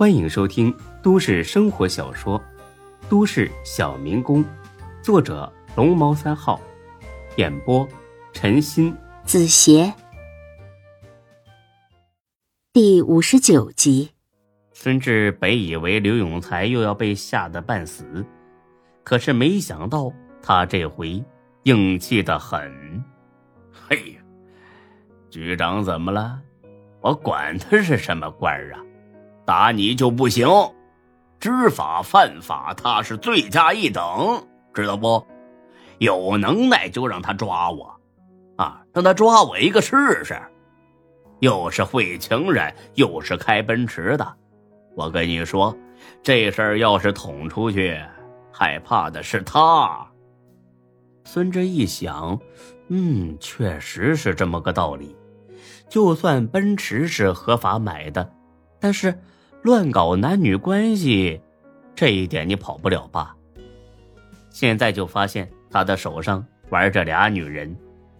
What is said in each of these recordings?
欢迎收听都市生活小说《都市小民工》，作者龙猫三号，演播陈鑫、子邪，第五十九集。孙志本以为刘永才又要被吓得半死，可是没想到他这回硬气的很。嘿呀，局长怎么了？我管他是什么官啊！打你就不行，知法犯法，他是罪加一等，知道不？有能耐就让他抓我，啊，让他抓我一个试试。又是会情人，又是开奔驰的，我跟你说，这事儿要是捅出去，害怕的是他。孙志一想，嗯，确实是这么个道理。就算奔驰是合法买的，但是。乱搞男女关系，这一点你跑不了吧？现在就发现他的手上玩着俩女人，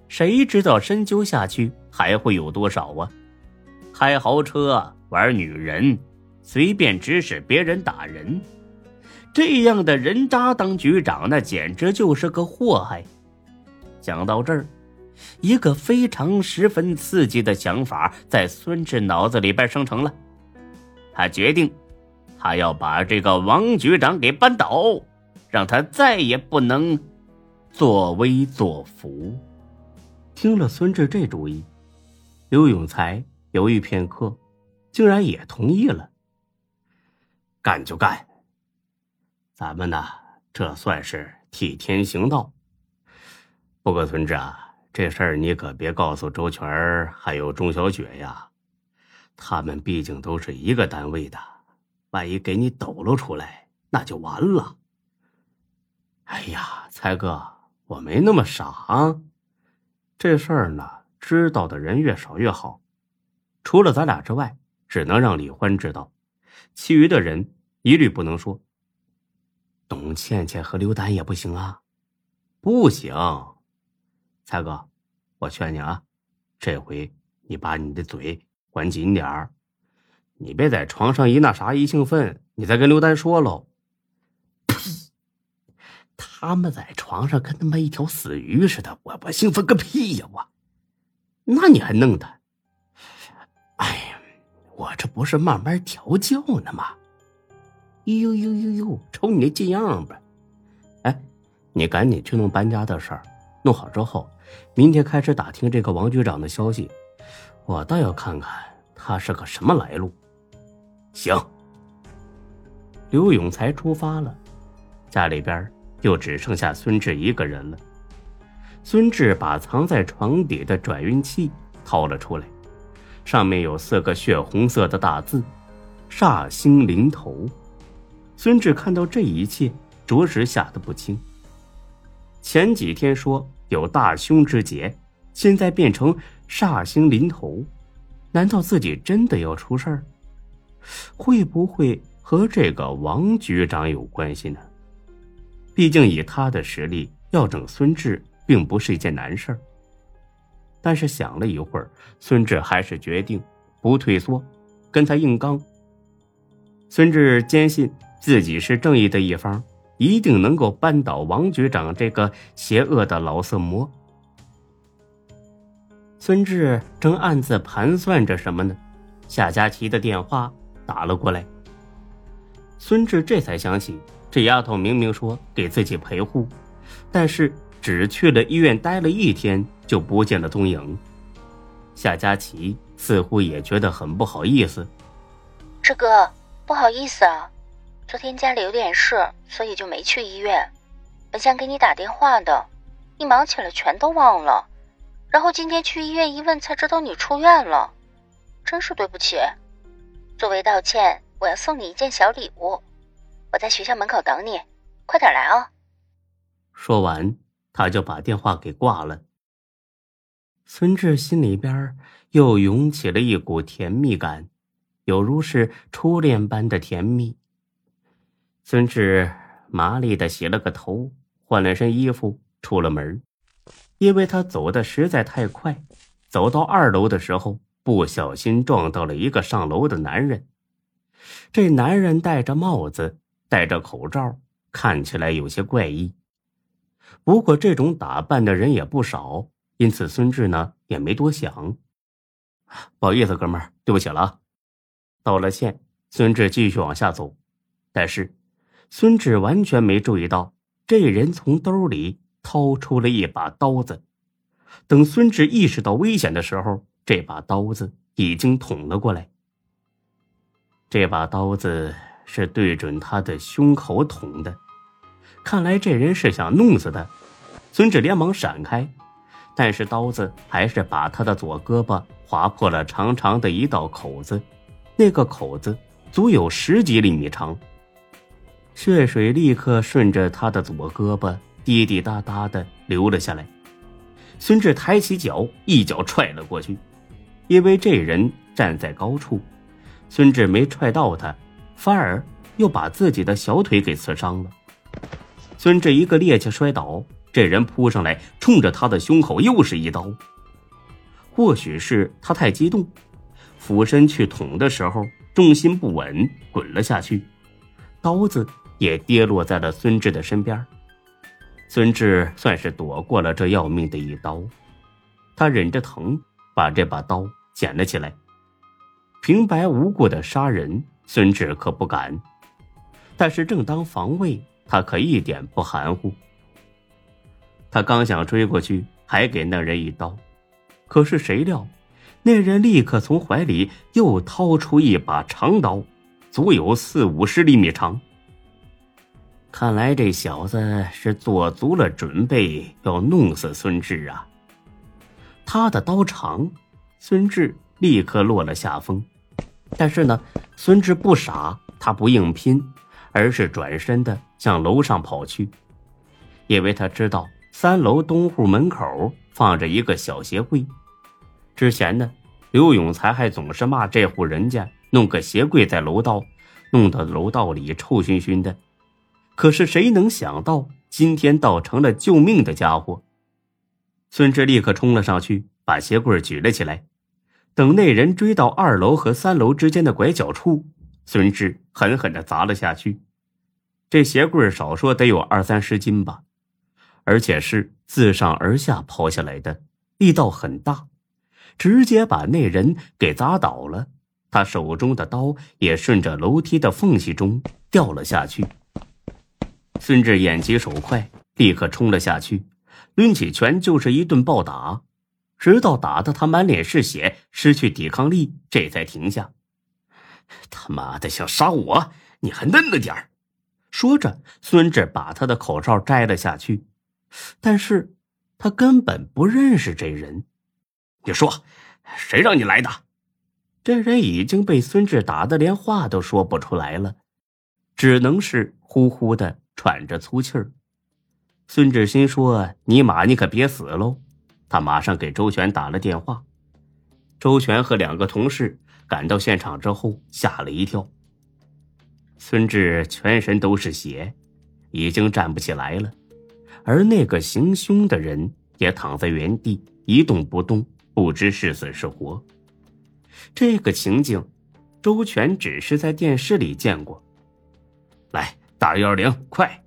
谁知道深究下去还会有多少啊？开豪车玩女人，随便指使别人打人，这样的人渣当局长，那简直就是个祸害。讲到这儿，一个非常十分刺激的想法在孙志脑子里边生成了。他决定，他要把这个王局长给扳倒，让他再也不能作威作福。听了孙志这主意，刘永才犹豫片刻，竟然也同意了。干就干，咱们呢，这算是替天行道。不过，孙志啊，这事儿你可别告诉周全还有钟小雪呀。他们毕竟都是一个单位的，万一给你抖露出来，那就完了。哎呀，才哥，我没那么傻啊！这事儿呢，知道的人越少越好。除了咱俩之外，只能让李欢知道，其余的人一律不能说。董倩倩和刘丹也不行啊，不行。才哥，我劝你啊，这回你把你的嘴。管紧点儿，你别在床上一那啥一兴奋，你再跟刘丹说喽。呸！他们在床上跟他妈一条死鱼似的，我我兴奋个屁呀！我，那你还弄他？哎呀，我这不是慢慢调教呢吗？呦呦呦呦，瞅你那贱样吧！哎，你赶紧去弄搬家的事儿，弄好之后，明天开始打听这个王局长的消息。我倒要看看他是个什么来路。行，刘永才出发了，家里边就只剩下孙志一个人了。孙志把藏在床底的转运器掏了出来，上面有四个血红色的大字：“煞星临头。”孙志看到这一切，着实吓得不轻。前几天说有大凶之劫。现在变成煞星临头，难道自己真的要出事儿？会不会和这个王局长有关系呢？毕竟以他的实力，要整孙志并不是一件难事儿。但是想了一会儿，孙志还是决定不退缩，跟他硬刚。孙志坚信自己是正义的一方，一定能够扳倒王局长这个邪恶的老色魔。孙志正暗自盘算着什么呢？夏佳琪的电话打了过来。孙志这才想起，这丫头明明说给自己陪护，但是只去了医院待了一天就不见了踪影。夏佳琪似乎也觉得很不好意思。志哥，不好意思啊，昨天家里有点事，所以就没去医院。本想给你打电话的，一忙起来全都忘了。然后今天去医院一问，才知道你出院了，真是对不起。作为道歉，我要送你一件小礼物，我在学校门口等你，快点来啊！说完，他就把电话给挂了。孙志心里边又涌起了一股甜蜜感，有如是初恋般的甜蜜。孙志麻利的洗了个头，换了身衣服，出了门。因为他走的实在太快，走到二楼的时候，不小心撞到了一个上楼的男人。这男人戴着帽子，戴着口罩，看起来有些怪异。不过这种打扮的人也不少，因此孙志呢也没多想。不好意思，哥们儿，对不起了。道了歉，孙志继续往下走，但是孙志完全没注意到这人从兜里掏出了一把刀子。等孙志意识到危险的时候，这把刀子已经捅了过来。这把刀子是对准他的胸口捅的，看来这人是想弄死他。孙志连忙闪开，但是刀子还是把他的左胳膊划破了长长的一道口子，那个口子足有十几厘米长。血水立刻顺着他的左胳膊滴滴答答的流了下来。孙志抬起脚，一脚踹了过去，因为这人站在高处。孙志没踹到他，反而又把自己的小腿给刺伤了。孙志一个趔趄摔倒，这人扑上来，冲着他的胸口又是一刀。或许是他太激动，俯身去捅的时候重心不稳，滚了下去，刀子也跌落在了孙志的身边。孙志算是躲过了这要命的一刀，他忍着疼把这把刀捡了起来。平白无故的杀人，孙志可不敢。但是正当防卫，他可一点不含糊。他刚想追过去，还给那人一刀，可是谁料，那人立刻从怀里又掏出一把长刀，足有四五十厘米长。看来这小子是做足了准备要弄死孙志啊！他的刀长，孙志立刻落了下风。但是呢，孙志不傻，他不硬拼，而是转身的向楼上跑去，因为他知道三楼东户门口放着一个小鞋柜。之前呢，刘永才还总是骂这户人家弄个鞋柜在楼道，弄得楼道里臭熏熏的。可是谁能想到，今天倒成了救命的家伙。孙志立刻冲了上去，把鞋柜举了起来。等那人追到二楼和三楼之间的拐角处，孙志狠狠的砸了下去。这鞋柜少说得有二三十斤吧，而且是自上而下抛下来的，力道很大，直接把那人给砸倒了。他手中的刀也顺着楼梯的缝隙中掉了下去。孙志眼疾手快，立刻冲了下去，抡起拳就是一顿暴打。直到打得他满脸是血，失去抵抗力，这才停下。他妈的，想杀我，你还嫩了点儿！说着，孙志把他的口罩摘了下去，但是他根本不认识这人。你说，谁让你来的？这人已经被孙志打得连话都说不出来了，只能是呼呼的喘着粗气儿。孙志心说：“尼玛，你可别死喽！”他马上给周全打了电话，周全和两个同事赶到现场之后，吓了一跳。孙志全身都是血，已经站不起来了，而那个行凶的人也躺在原地一动不动，不知是死是活。这个情景，周全只是在电视里见过。来，打幺二零，快！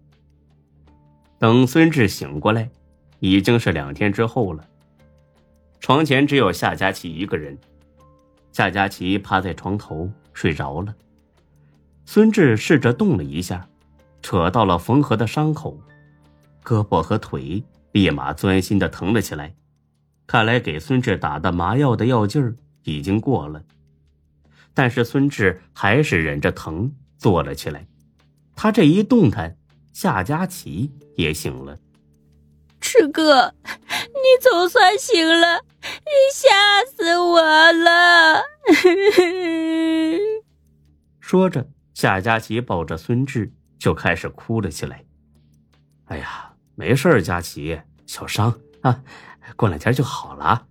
等孙志醒过来，已经是两天之后了。床前只有夏佳琪一个人，夏佳琪趴在床头睡着了。孙志试着动了一下，扯到了缝合的伤口，胳膊和腿立马钻心的疼了起来。看来给孙志打的麻药的药劲儿已经过了，但是孙志还是忍着疼坐了起来。他这一动弹，夏佳琪也醒了。志哥，你总算醒了。你吓死我了！说着，夏佳琪抱着孙志就开始哭了起来。哎呀，没事佳琪，小伤啊，过两天就好了。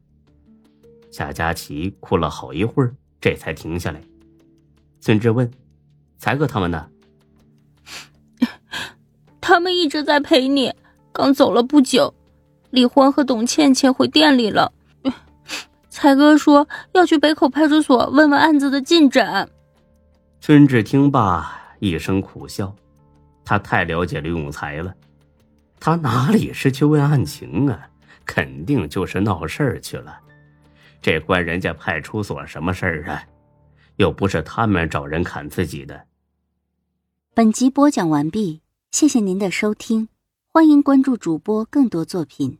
夏佳琪哭了好一会儿，这才停下来。孙志问：“才哥他们呢？”他们一直在陪你，刚走了不久。李欢和董倩倩回店里了。才哥说要去北口派出所问问案子的进展。孙志听罢，一声苦笑。他太了解刘永才了，他哪里是去问案情啊？肯定就是闹事儿去了。这关人家派出所什么事儿啊？又不是他们找人砍自己的。本集播讲完毕，谢谢您的收听，欢迎关注主播更多作品。